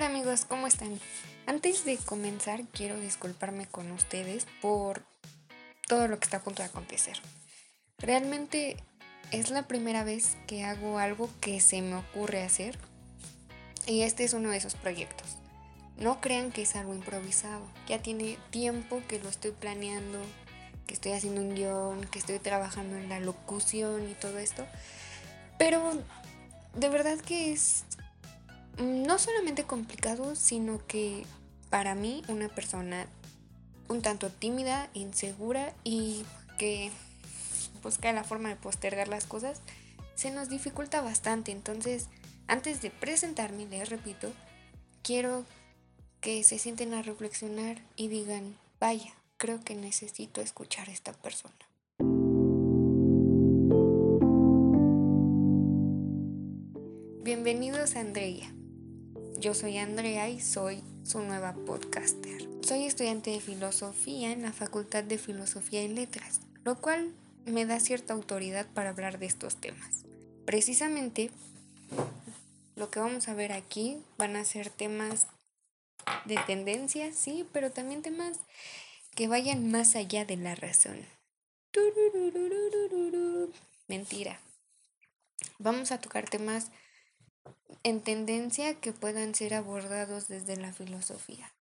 Hola amigos, ¿cómo están? Antes de comenzar quiero disculparme con ustedes por todo lo que está a punto de acontecer. Realmente es la primera vez que hago algo que se me ocurre hacer y este es uno de esos proyectos. No crean que es algo improvisado, ya tiene tiempo que lo estoy planeando, que estoy haciendo un guion, que estoy trabajando en la locución y todo esto, pero de verdad que es no solamente complicado, sino que para mí, una persona un tanto tímida, insegura y que busca la forma de postergar las cosas, se nos dificulta bastante. Entonces, antes de presentarme, les repito, quiero que se sienten a reflexionar y digan, vaya, creo que necesito escuchar a esta persona. Bienvenidos a Andrea. Yo soy Andrea y soy su nueva podcaster. Soy estudiante de filosofía en la Facultad de Filosofía y Letras, lo cual me da cierta autoridad para hablar de estos temas. Precisamente lo que vamos a ver aquí van a ser temas de tendencia, sí, pero también temas que vayan más allá de la razón. Mentira. Vamos a tocar temas en tendencia que puedan ser abordados desde la filosofía.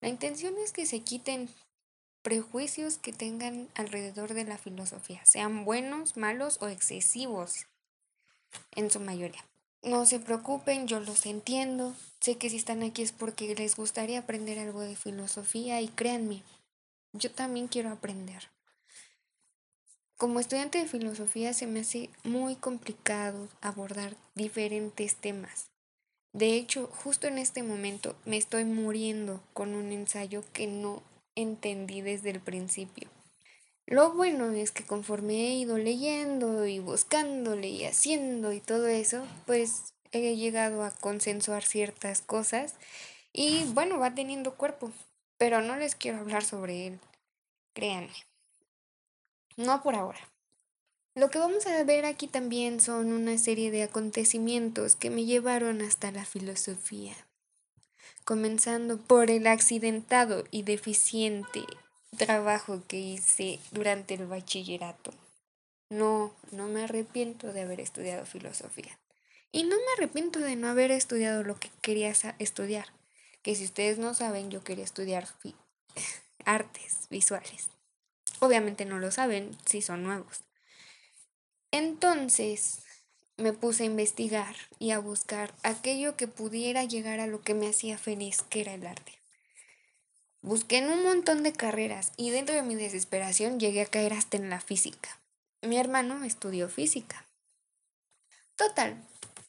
La intención es que se quiten prejuicios que tengan alrededor de la filosofía, sean buenos, malos o excesivos en su mayoría. No se preocupen, yo los entiendo. Sé que si están aquí es porque les gustaría aprender algo de filosofía y créanme, yo también quiero aprender. Como estudiante de filosofía se me hace muy complicado abordar diferentes temas. De hecho, justo en este momento me estoy muriendo con un ensayo que no entendí desde el principio. Lo bueno es que conforme he ido leyendo y buscándole y haciendo y todo eso, pues he llegado a consensuar ciertas cosas y bueno, va teniendo cuerpo, pero no les quiero hablar sobre él, créanme. No por ahora. Lo que vamos a ver aquí también son una serie de acontecimientos que me llevaron hasta la filosofía, comenzando por el accidentado y deficiente trabajo que hice durante el bachillerato. No, no me arrepiento de haber estudiado filosofía. Y no me arrepiento de no haber estudiado lo que quería estudiar. Que si ustedes no saben, yo quería estudiar artes visuales. Obviamente no lo saben si son nuevos. Entonces me puse a investigar y a buscar aquello que pudiera llegar a lo que me hacía feliz, que era el arte. Busqué en un montón de carreras y dentro de mi desesperación llegué a caer hasta en la física. Mi hermano estudió física. Total,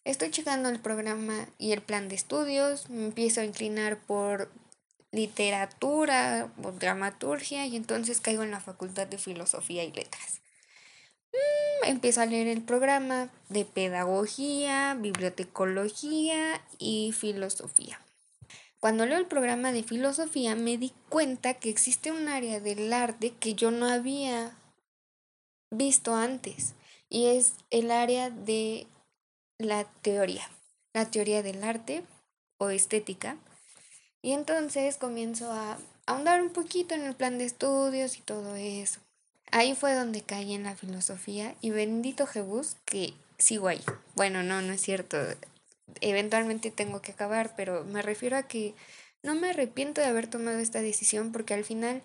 estoy checando el programa y el plan de estudios, me empiezo a inclinar por literatura o dramaturgia y entonces caigo en la Facultad de Filosofía y Letras. Mm, empiezo a leer el programa de pedagogía, bibliotecología y filosofía. Cuando leo el programa de filosofía me di cuenta que existe un área del arte que yo no había visto antes y es el área de la teoría, la teoría del arte o estética y entonces comienzo a ahondar un poquito en el plan de estudios y todo eso. Ahí fue donde caí en la filosofía y bendito Jebus que sigo ahí. Bueno, no, no es cierto. Eventualmente tengo que acabar, pero me refiero a que no me arrepiento de haber tomado esta decisión porque al final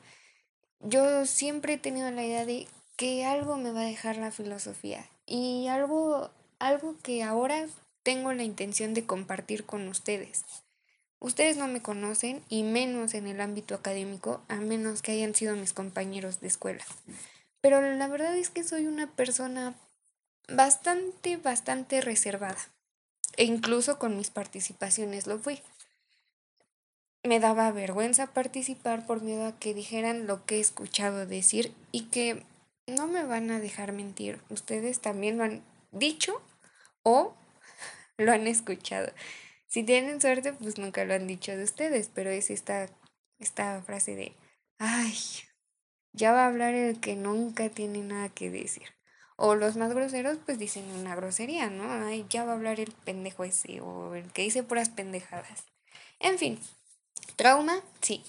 yo siempre he tenido la idea de que algo me va a dejar la filosofía y algo algo que ahora tengo la intención de compartir con ustedes. Ustedes no me conocen y menos en el ámbito académico, a menos que hayan sido mis compañeros de escuela. Pero la verdad es que soy una persona bastante, bastante reservada. E incluso con mis participaciones lo fui. Me daba vergüenza participar por miedo a que dijeran lo que he escuchado decir y que no me van a dejar mentir. Ustedes también lo han dicho o lo han escuchado. Si tienen suerte, pues nunca lo han dicho de ustedes, pero es esta, esta frase de, ay, ya va a hablar el que nunca tiene nada que decir. O los más groseros, pues dicen una grosería, ¿no? Ay, ya va a hablar el pendejo ese, o el que dice puras pendejadas. En fin, trauma, sí.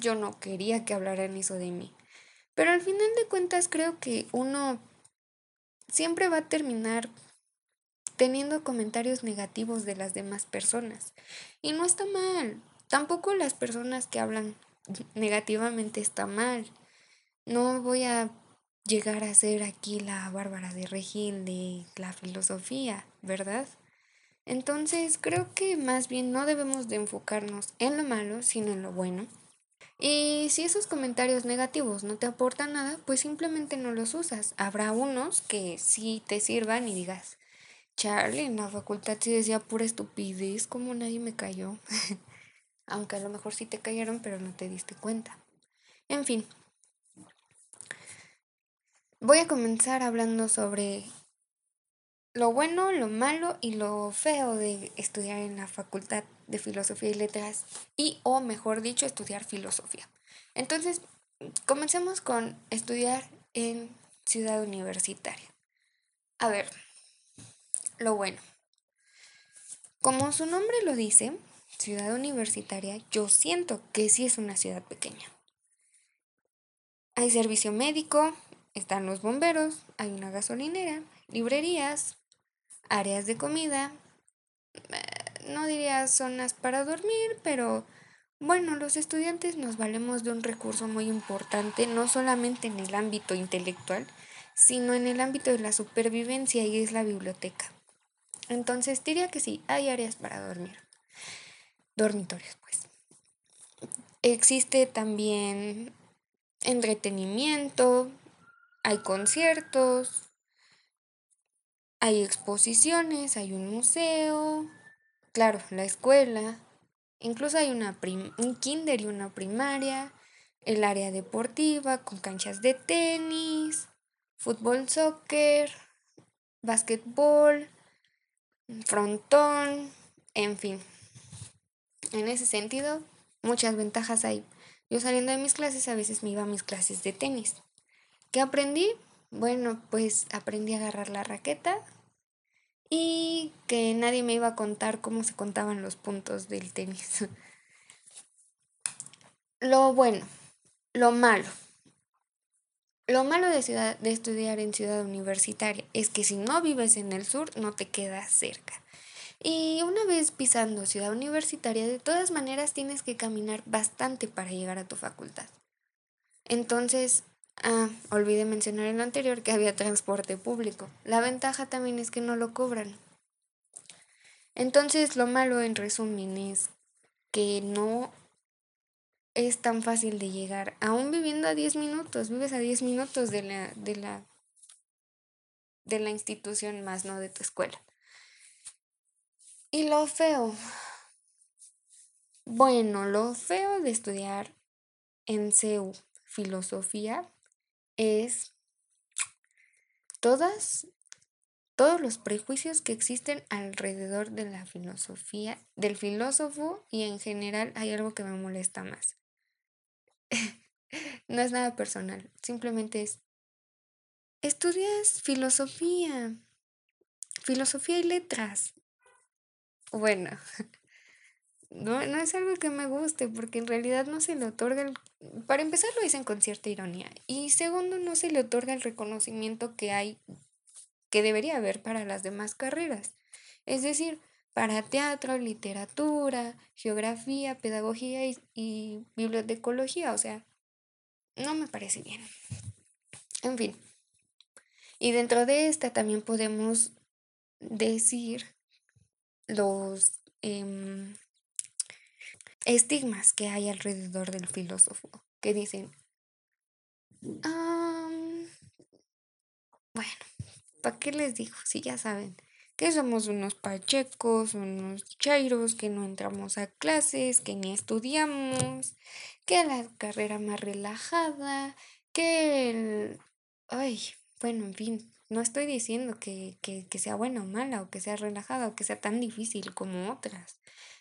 Yo no quería que hablaran eso de mí. Pero al final de cuentas creo que uno siempre va a terminar teniendo comentarios negativos de las demás personas. Y no está mal. Tampoco las personas que hablan negativamente está mal. No voy a llegar a ser aquí la Bárbara de Regil de la filosofía, ¿verdad? Entonces creo que más bien no debemos de enfocarnos en lo malo, sino en lo bueno. Y si esos comentarios negativos no te aportan nada, pues simplemente no los usas. Habrá unos que sí te sirvan y digas, Charlie, en la facultad sí decía pura estupidez, como nadie me cayó. Aunque a lo mejor sí te cayeron, pero no te diste cuenta. En fin, Voy a comenzar hablando sobre lo bueno, lo malo y lo feo de estudiar en la Facultad de Filosofía y Letras y, o mejor dicho, estudiar filosofía. Entonces, comencemos con estudiar en Ciudad Universitaria. A ver, lo bueno. Como su nombre lo dice, Ciudad Universitaria, yo siento que sí es una ciudad pequeña. Hay servicio médico, están los bomberos, hay una gasolinera, librerías, áreas de comida, eh, no diría zonas para dormir, pero bueno, los estudiantes nos valemos de un recurso muy importante, no solamente en el ámbito intelectual, sino en el ámbito de la supervivencia y es la biblioteca. Entonces diría que sí, hay áreas para dormir. Dormitorios, pues. Existe también entretenimiento, hay conciertos, hay exposiciones, hay un museo, claro, la escuela, incluso hay una un kinder y una primaria, el área deportiva con canchas de tenis, fútbol, soccer, básquetbol, frontón, en fin. En ese sentido, muchas ventajas hay. Yo saliendo de mis clases a veces me iba a mis clases de tenis. ¿Qué aprendí? Bueno, pues aprendí a agarrar la raqueta y que nadie me iba a contar cómo se contaban los puntos del tenis. lo bueno, lo malo. Lo malo de, ciudad, de estudiar en ciudad universitaria es que si no vives en el sur no te quedas cerca. Y una vez pisando ciudad universitaria, de todas maneras tienes que caminar bastante para llegar a tu facultad. Entonces, Ah, olvidé mencionar en lo anterior que había transporte público. La ventaja también es que no lo cobran. Entonces, lo malo en resumen es que no es tan fácil de llegar, aún viviendo a 10 minutos, vives a 10 minutos de la, de la, de la institución más no de tu escuela. Y lo feo. Bueno, lo feo de estudiar en CEU filosofía es todas, todos los prejuicios que existen alrededor de la filosofía, del filósofo y en general hay algo que me molesta más. No es nada personal, simplemente es, estudias filosofía, filosofía y letras. Bueno, no, no es algo que me guste, porque en realidad no se le otorga el... Para empezar lo dicen con cierta ironía. Y segundo, no se le otorga el reconocimiento que hay, que debería haber para las demás carreras. Es decir, para teatro, literatura, geografía, pedagogía y, y bibliotecología. O sea, no me parece bien. En fin. Y dentro de esta también podemos decir los... Em, estigmas que hay alrededor del filósofo, que dicen, bueno, ¿para qué les digo? Si ya saben que somos unos pachecos, unos chairos, que no entramos a clases, que ni estudiamos, que la carrera más relajada, que el... Ay, bueno, en fin, no estoy diciendo que, que, que sea buena o mala, o que sea relajada, o que sea tan difícil como otras.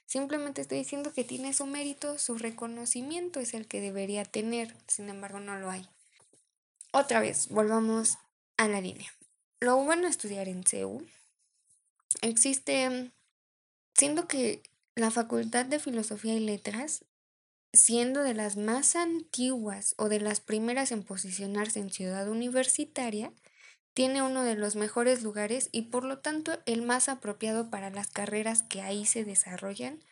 Simplemente estoy diciendo que tiene su mérito, su reconocimiento es el que debería tener, sin embargo no lo hay. Otra vez, volvamos a la línea. Lo bueno de estudiar en CEU existe, siendo que la Facultad de Filosofía y Letras, siendo de las más antiguas o de las primeras en posicionarse en ciudad universitaria, tiene uno de los mejores lugares y por lo tanto el más apropiado para las carreras que ahí se desarrollan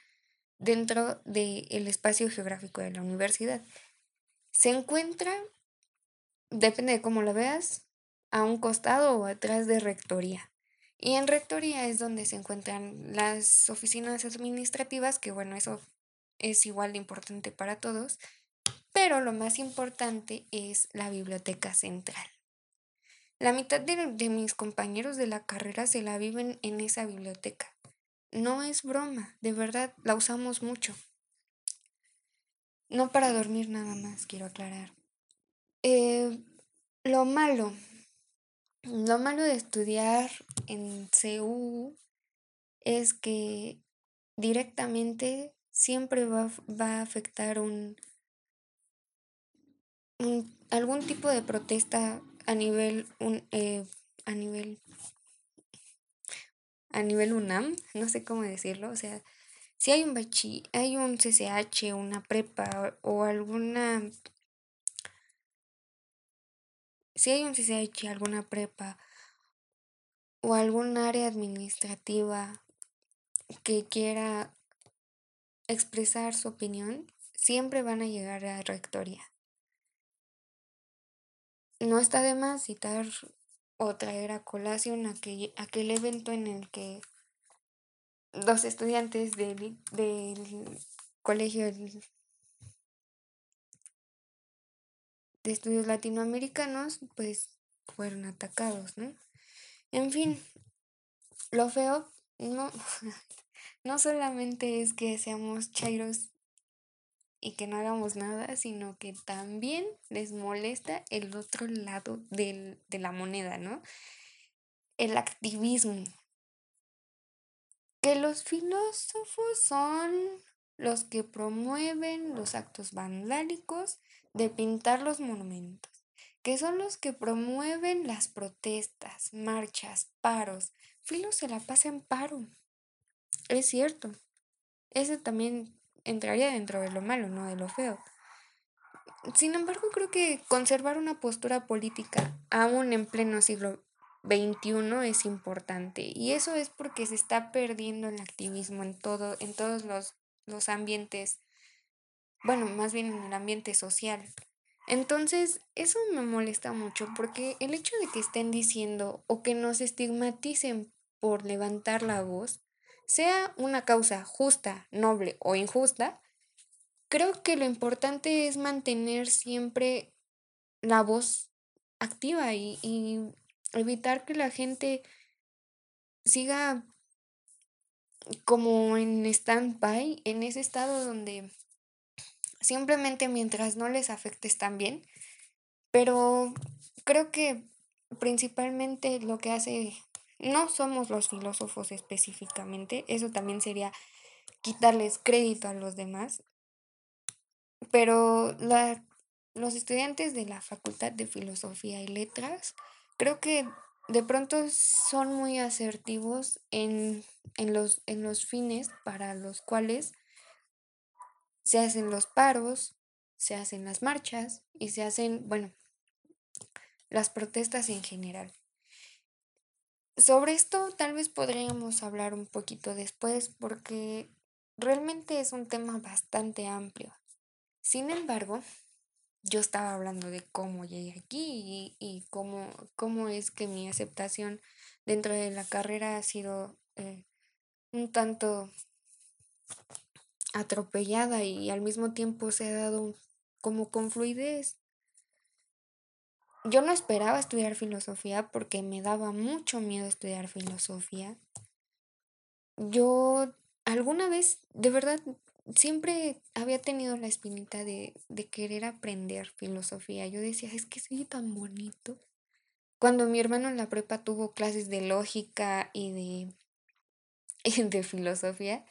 dentro del espacio geográfico de la universidad. Se encuentra, depende de cómo lo veas, a un costado o atrás de rectoría. Y en rectoría es donde se encuentran las oficinas administrativas, que bueno, eso es igual de importante para todos, pero lo más importante es la biblioteca central. La mitad de, de, mis compañeros de la carrera se la viven en esa biblioteca. No es broma, de verdad, la usamos mucho. No para dormir nada más, quiero aclarar. Eh, lo malo, lo malo de estudiar en CU es que directamente siempre va, va a afectar un, un, algún tipo de protesta a nivel un, eh, a nivel a nivel UNAM, no sé cómo decirlo, o sea, si hay un bachi, hay un CCH, una prepa o alguna si hay un CCH, alguna prepa o algún área administrativa que quiera expresar su opinión, siempre van a llegar a rectoría. No está de más citar o traer a colación aquel, aquel evento en el que los estudiantes del, del colegio de estudios latinoamericanos pues fueron atacados, ¿no? En fin, lo feo no, no solamente es que seamos chairos y que no hagamos nada, sino que también les molesta el otro lado del, de la moneda, ¿no? El activismo. Que los filósofos son los que promueven los actos vandálicos de pintar los monumentos, que son los que promueven las protestas, marchas, paros. Filo se la pasa en paro. Es cierto. Ese también entraría dentro de lo malo, no de lo feo. Sin embargo, creo que conservar una postura política aún en pleno siglo XXI es importante y eso es porque se está perdiendo el activismo en todo, en todos los, los ambientes, bueno, más bien en el ambiente social. Entonces, eso me molesta mucho porque el hecho de que estén diciendo o que nos estigmaticen por levantar la voz sea una causa justa, noble o injusta, creo que lo importante es mantener siempre la voz activa y, y evitar que la gente siga como en stand-by, en ese estado donde simplemente mientras no les afecte están bien. Pero creo que principalmente lo que hace no somos los filósofos específicamente, eso también sería quitarles crédito a los demás, pero la, los estudiantes de la Facultad de Filosofía y Letras creo que de pronto son muy asertivos en, en, los, en los fines para los cuales se hacen los paros, se hacen las marchas y se hacen, bueno, las protestas en general. Sobre esto tal vez podríamos hablar un poquito después porque realmente es un tema bastante amplio. Sin embargo, yo estaba hablando de cómo llegué aquí y, cómo, cómo es que mi aceptación dentro de la carrera ha sido eh, un tanto atropellada y al mismo tiempo se ha dado como con fluidez yo no esperaba estudiar filosofía porque me daba mucho miedo estudiar filosofía. Yo alguna vez, de verdad, siempre había tenido la espinita de, de querer aprender filosofía. Yo decía, es que soy tan bonito. Cuando mi hermano en la prepa tuvo clases de lógica y de, y de filosofía,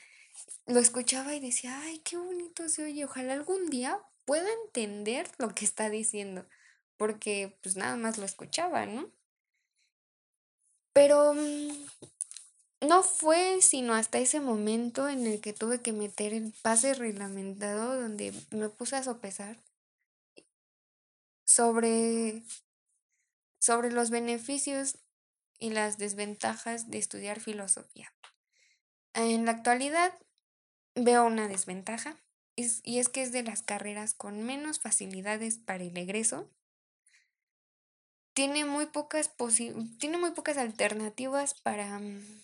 lo escuchaba y decía, ay, qué bonito se oye. Ojalá algún día pueda entender lo que está diciendo porque pues nada más lo escuchaba, ¿no? Pero mm, no fue sino hasta ese momento en el que tuve que meter el pase reglamentado donde me puse a sopesar sobre, sobre los beneficios y las desventajas de estudiar filosofía. En la actualidad veo una desventaja y es que es de las carreras con menos facilidades para el egreso. Tiene muy pocas, tiene muy pocas alternativas para, mm,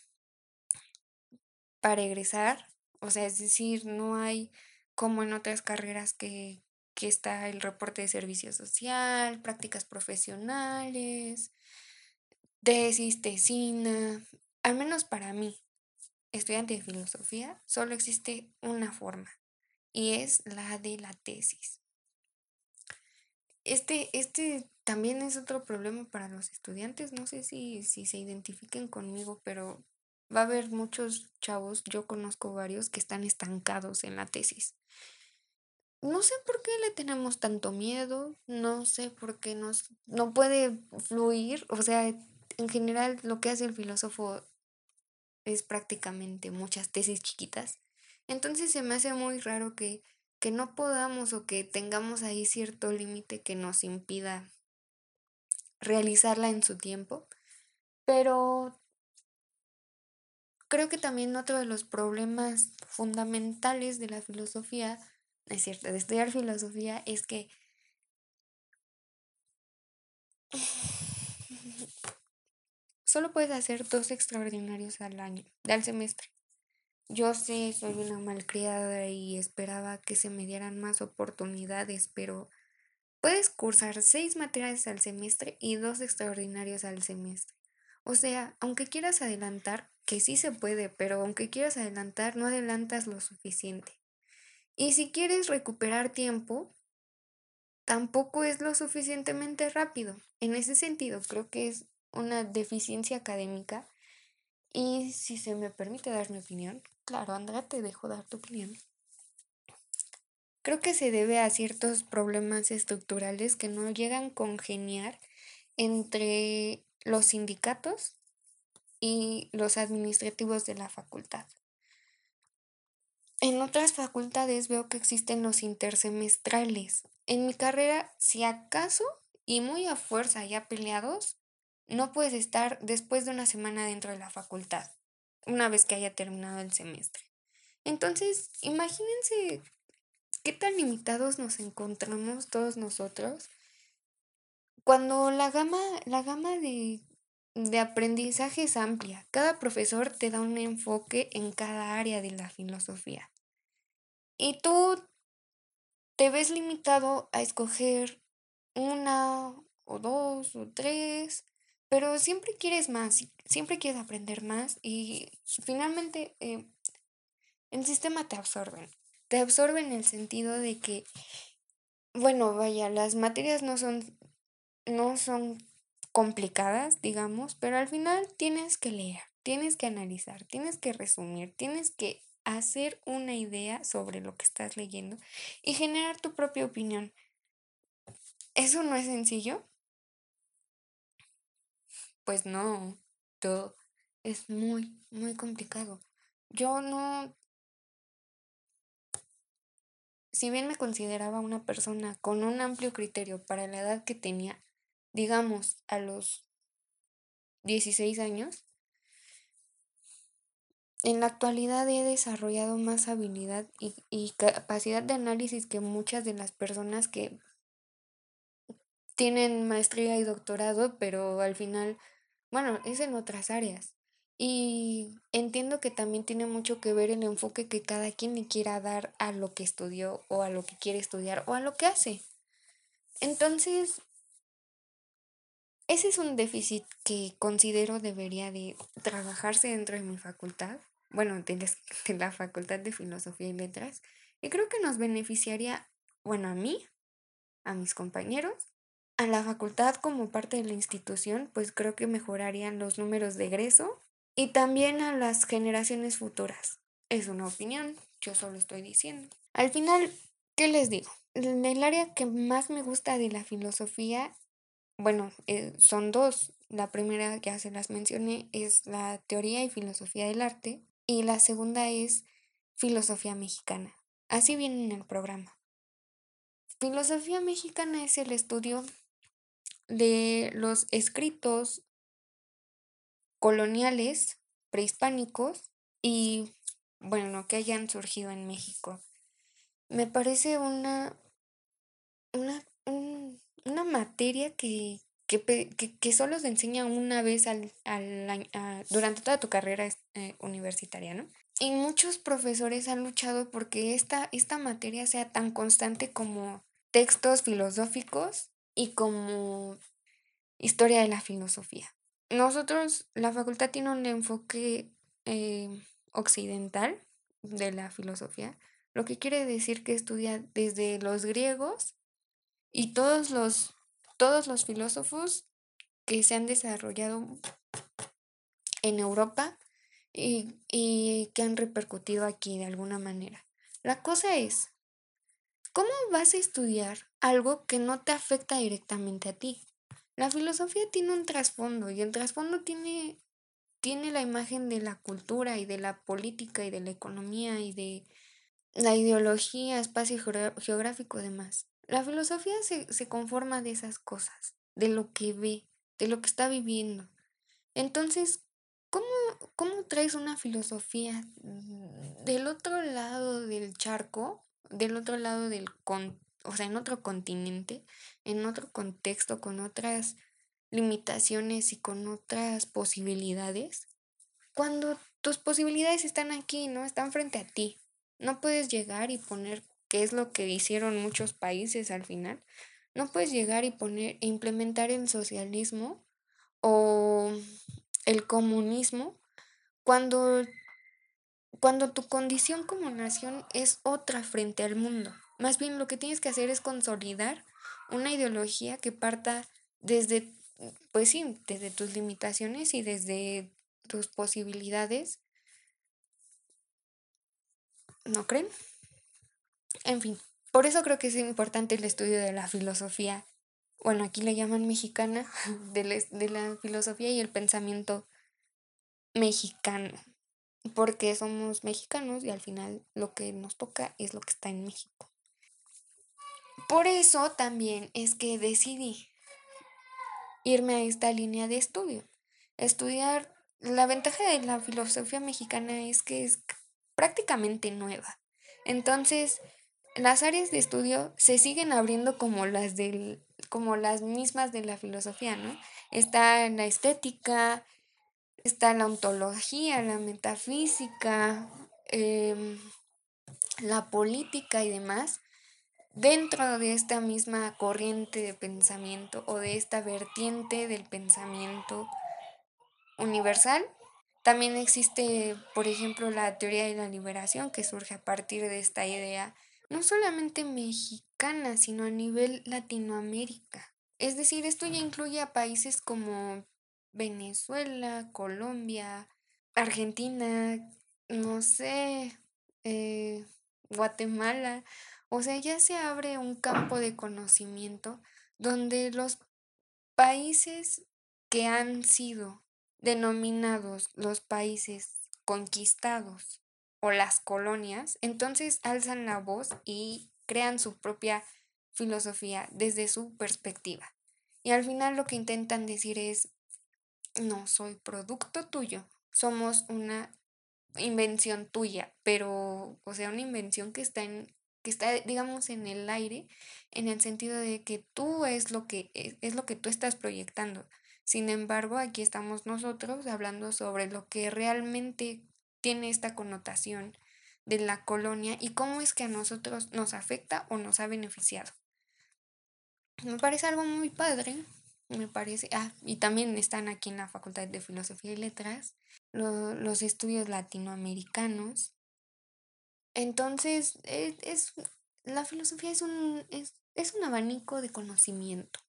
para egresar. O sea, es decir, no hay como en otras carreras que, que está el reporte de servicio social, prácticas profesionales, tesis, tesina. Al menos para mí, estudiante de filosofía, solo existe una forma y es la de la tesis. Este, este también es otro problema para los estudiantes. No sé si, si se identifiquen conmigo, pero va a haber muchos chavos, yo conozco varios que están estancados en la tesis. No sé por qué le tenemos tanto miedo, no sé por qué no puede fluir, o sea, en general lo que hace el filósofo es prácticamente muchas tesis chiquitas. Entonces se me hace muy raro que, que no podamos o que tengamos ahí cierto límite que nos impida realizarla en su tiempo. Pero creo que también otro de los problemas fundamentales de la filosofía, es cierto, de estudiar filosofía, es que solo puedes hacer dos extraordinarios al año, al semestre. Yo sé, soy una malcriada y esperaba que se me dieran más oportunidades, pero puedes cursar seis materias al semestre y dos extraordinarios al semestre. O sea, aunque quieras adelantar, que sí se puede, pero aunque quieras adelantar, no adelantas lo suficiente. Y si quieres recuperar tiempo, tampoco es lo suficientemente rápido. En ese sentido, creo que es una deficiencia académica. Y si se me permite dar mi opinión, claro, Andrea, te dejo dar tu opinión. Creo que se debe a ciertos problemas estructurales que no llegan a congeniar entre los sindicatos y los administrativos de la facultad. En otras facultades veo que existen los intersemestrales. En mi carrera, si acaso y muy a fuerza ya peleados, no puedes estar después de una semana dentro de la facultad, una vez que haya terminado el semestre. Entonces, imagínense qué tan limitados nos encontramos todos nosotros cuando la gama, la gama de, de aprendizaje es amplia. Cada profesor te da un enfoque en cada área de la filosofía. Y tú te ves limitado a escoger una o dos o tres pero siempre quieres más, siempre quieres aprender más y finalmente eh, el sistema te absorbe. Te absorbe en el sentido de que, bueno, vaya, las materias no son, no son complicadas, digamos, pero al final tienes que leer, tienes que analizar, tienes que resumir, tienes que hacer una idea sobre lo que estás leyendo y generar tu propia opinión. Eso no es sencillo, pues no, todo es muy, muy complicado. Yo no, si bien me consideraba una persona con un amplio criterio para la edad que tenía, digamos, a los 16 años, en la actualidad he desarrollado más habilidad y, y, capacidad de análisis que muchas de las personas que tienen maestría y doctorado, pero al final, bueno, es en otras áreas. Y entiendo que también tiene mucho que ver el enfoque que cada quien le quiera dar a lo que estudió o a lo que quiere estudiar o a lo que hace. Entonces, ese es un déficit que considero debería de trabajarse dentro de mi facultad, bueno, de, de la Facultad de Filosofía y Letras, y creo que nos beneficiaría, bueno, a mí, a mis compañeros a la facultad como parte de la institución, pues creo que mejorarían los números de egreso y también a las generaciones futuras. Es una opinión, yo solo estoy diciendo. Al final, ¿qué les digo? El área que más me gusta de la filosofía, bueno, eh, son dos. La primera, ya se las mencioné, es la teoría y filosofía del arte y la segunda es filosofía mexicana. Así viene en el programa. Filosofía mexicana es el estudio de los escritos coloniales, prehispánicos y, bueno, que hayan surgido en México. Me parece una, una, una materia que, que, solo se enseña una vez al, al durante toda tu carrera eh, universitaria, ¿no? Y muchos profesores han luchado porque esta, esta materia sea tan constante como textos filosóficos y como historia de la filosofía. Nosotros, la facultad tiene un enfoque eh, occidental de la filosofía, lo que quiere decir que estudia desde los griegos y todos los, todos los filósofos que se han desarrollado en Europa y, y que han repercutido aquí de alguna manera. La cosa es, ¿cómo vas a estudiar algo que no te afecta directamente a ti? La filosofía tiene un trasfondo y el trasfondo tiene, tiene la imagen de la cultura y de la política y de la economía y de la ideología, espacio geográfico y demás. La filosofía se, se conforma de esas cosas, de lo que ve, de lo que está viviendo. Entonces, ¿Cómo, ¿Cómo traes una filosofía del otro lado del charco, del otro lado del con, o sea, en otro continente, en otro contexto, con otras limitaciones y con otras posibilidades? Cuando tus posibilidades están aquí, ¿no? Están frente a ti. No puedes llegar y poner, qué es lo que hicieron muchos países al final. No puedes llegar y poner e implementar el socialismo o el comunismo cuando, cuando tu condición como nación es otra frente al mundo. Más bien lo que tienes que hacer es consolidar una ideología que parta desde, pues sí, desde tus limitaciones y desde tus posibilidades. ¿No creen? En fin, por eso creo que es importante el estudio de la filosofía bueno, aquí le llaman mexicana, de, de la filosofía y el pensamiento mexicano, porque somos mexicanos y al final lo que nos toca es lo que está en México. Por eso también es que decidí irme a esta línea de estudio. Estudiar, la ventaja de la filosofía mexicana es que es prácticamente nueva. Entonces, las áreas de estudio se siguen abriendo como las del como las mismas de la filosofía, ¿no? Está la estética, está la ontología, la metafísica, em, la política y demás, dentro de esta misma corriente de pensamiento o de esta vertiente del pensamiento universal. También existe, por ejemplo, la teoría de la liberación que surge a partir de esta idea no solamente mexicana, sino a nivel Latinoamérica. Es decir, esto ya incluye a países como Venezuela, Colombia, Argentina, no sé, eh, Guatemala. O sea, ya se abre un campo de conocimiento donde los países que han sido denominados los países conquistados o las colonias, entonces alzan la voz y crean su propia filosofía desde su perspectiva. Y al final lo que intentan decir es, no soy producto tuyo, somos una invención tuya, pero, o sea, una invención que está en que está, digamos, en el aire, en el sentido de que tú es lo que es, es lo que tú estás proyectando. Sin embargo, aquí estamos nosotros hablando sobre lo que realmente tiene esta connotación de la colonia y cómo es que a nosotros nos afecta o nos ha beneficiado. Me parece algo muy padre, me parece, ah, y también están aquí en la Facultad de Filosofía y Letras los estudios latinoamericanos. Entonces, es, la filosofía es un, es, es un abanico de conocimiento.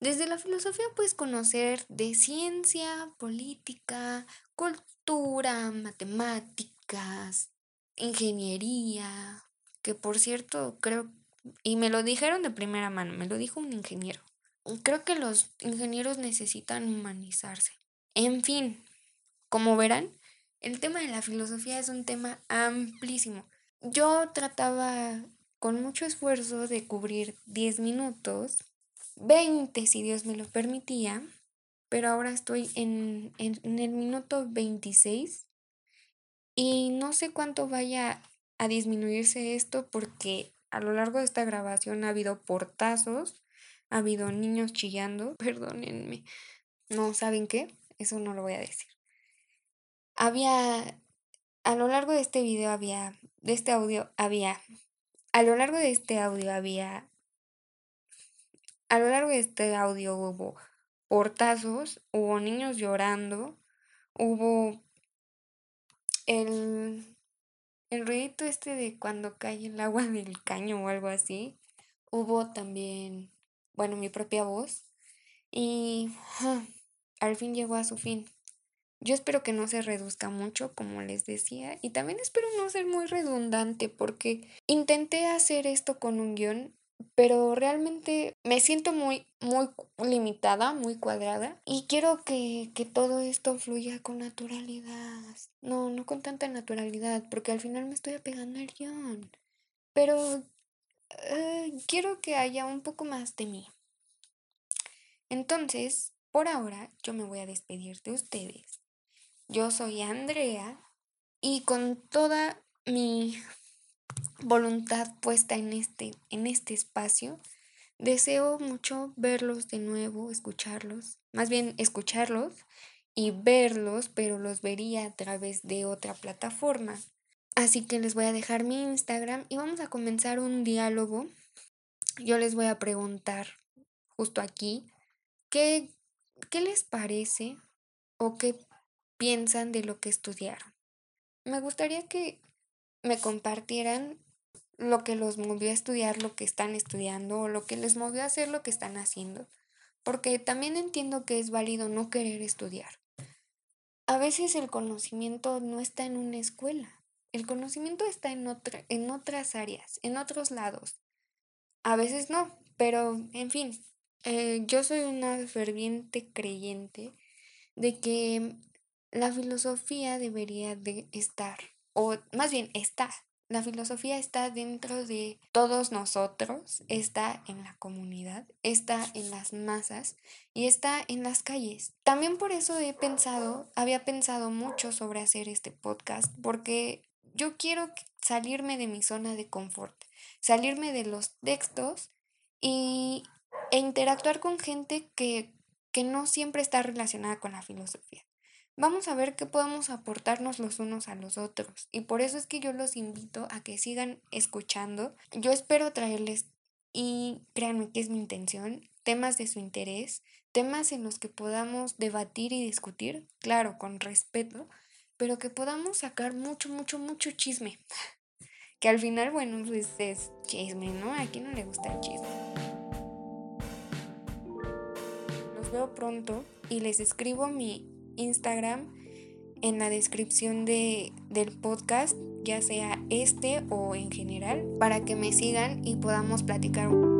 Desde la filosofía puedes conocer de ciencia, política, cultura, matemáticas, ingeniería, que por cierto creo, y me lo dijeron de primera mano, me lo dijo un ingeniero, creo que los ingenieros necesitan humanizarse. En fin, como verán, el tema de la filosofía es un tema amplísimo. Yo trataba con mucho esfuerzo de cubrir 10 minutos, 20 si Dios me lo permitía, pero ahora estoy en, en, el minuto 26 y no sé cuánto vaya a disminuirse esto porque a lo largo de esta grabación ha habido portazos, ha habido niños chillando, perdónenme, no saben qué, eso no lo voy a decir. Había, a lo largo de este video había, de este audio había, a lo largo de este audio había, a lo largo de este audio hubo portazos, hubo niños llorando, hubo el, el ruidito este de cuando cae el agua del caño o algo así. Hubo también, bueno, mi propia voz. Y al fin llegó a su fin. Yo espero que no se reduzca mucho, como les decía, y también espero no ser muy redundante porque intenté hacer esto con un guion pero realmente me siento muy, muy limitada, muy cuadrada y quiero que, que todo esto fluya con naturalidad. No, no con tanta naturalidad, porque al final me estoy apegando al guion. Pero eh, quiero que haya un poco más de mí. Entonces, por ahora, yo me voy a despedir de ustedes. Yo soy Andrea y con toda mi voluntad puesta en este, en este espacio. Deseo mucho verlos de nuevo, escucharlos, más bien escucharlos y verlos, pero los vería a través de otra plataforma. Así que les voy a dejar mi Instagram y vamos a comenzar un diálogo. Yo les voy a preguntar justo aquí qué, qué les parece o qué piensan de lo que estudiaron. Me gustaría que me compartieran lo que los movió a estudiar lo que están estudiando o lo que les movió a hacer lo que están haciendo. Porque también entiendo que es válido no querer estudiar. A veces el conocimiento no está en una escuela. El conocimiento está en, otra, en otras áreas, en otros lados. A veces no, pero en fin, eh, yo soy una ferviente creyente de que la filosofía debería de estar o más bien está. La filosofía está dentro de todos nosotros, está en la comunidad, está en las masas y está en las calles. También por eso he pensado, había pensado mucho sobre hacer este podcast, porque yo quiero salirme de mi zona de confort, salirme de los textos y, e interactuar con gente que, que no siempre está relacionada con la filosofía vamos a ver qué podemos aportarnos los unos a los otros. Y por eso es que yo los invito a que sigan escuchando. Yo espero traerles, y créanme que es mi intención, temas de su interés, temas en los que podamos debatir y discutir, claro, con respeto, pero que podamos sacar mucho, mucho, mucho chisme. Que al final, bueno, pues es chisme, ¿no? A quien no le gusta el chisme. Los veo pronto y les escribo mi Instagram en la descripción de, del podcast, ya sea este o en general, para que me sigan y podamos platicar un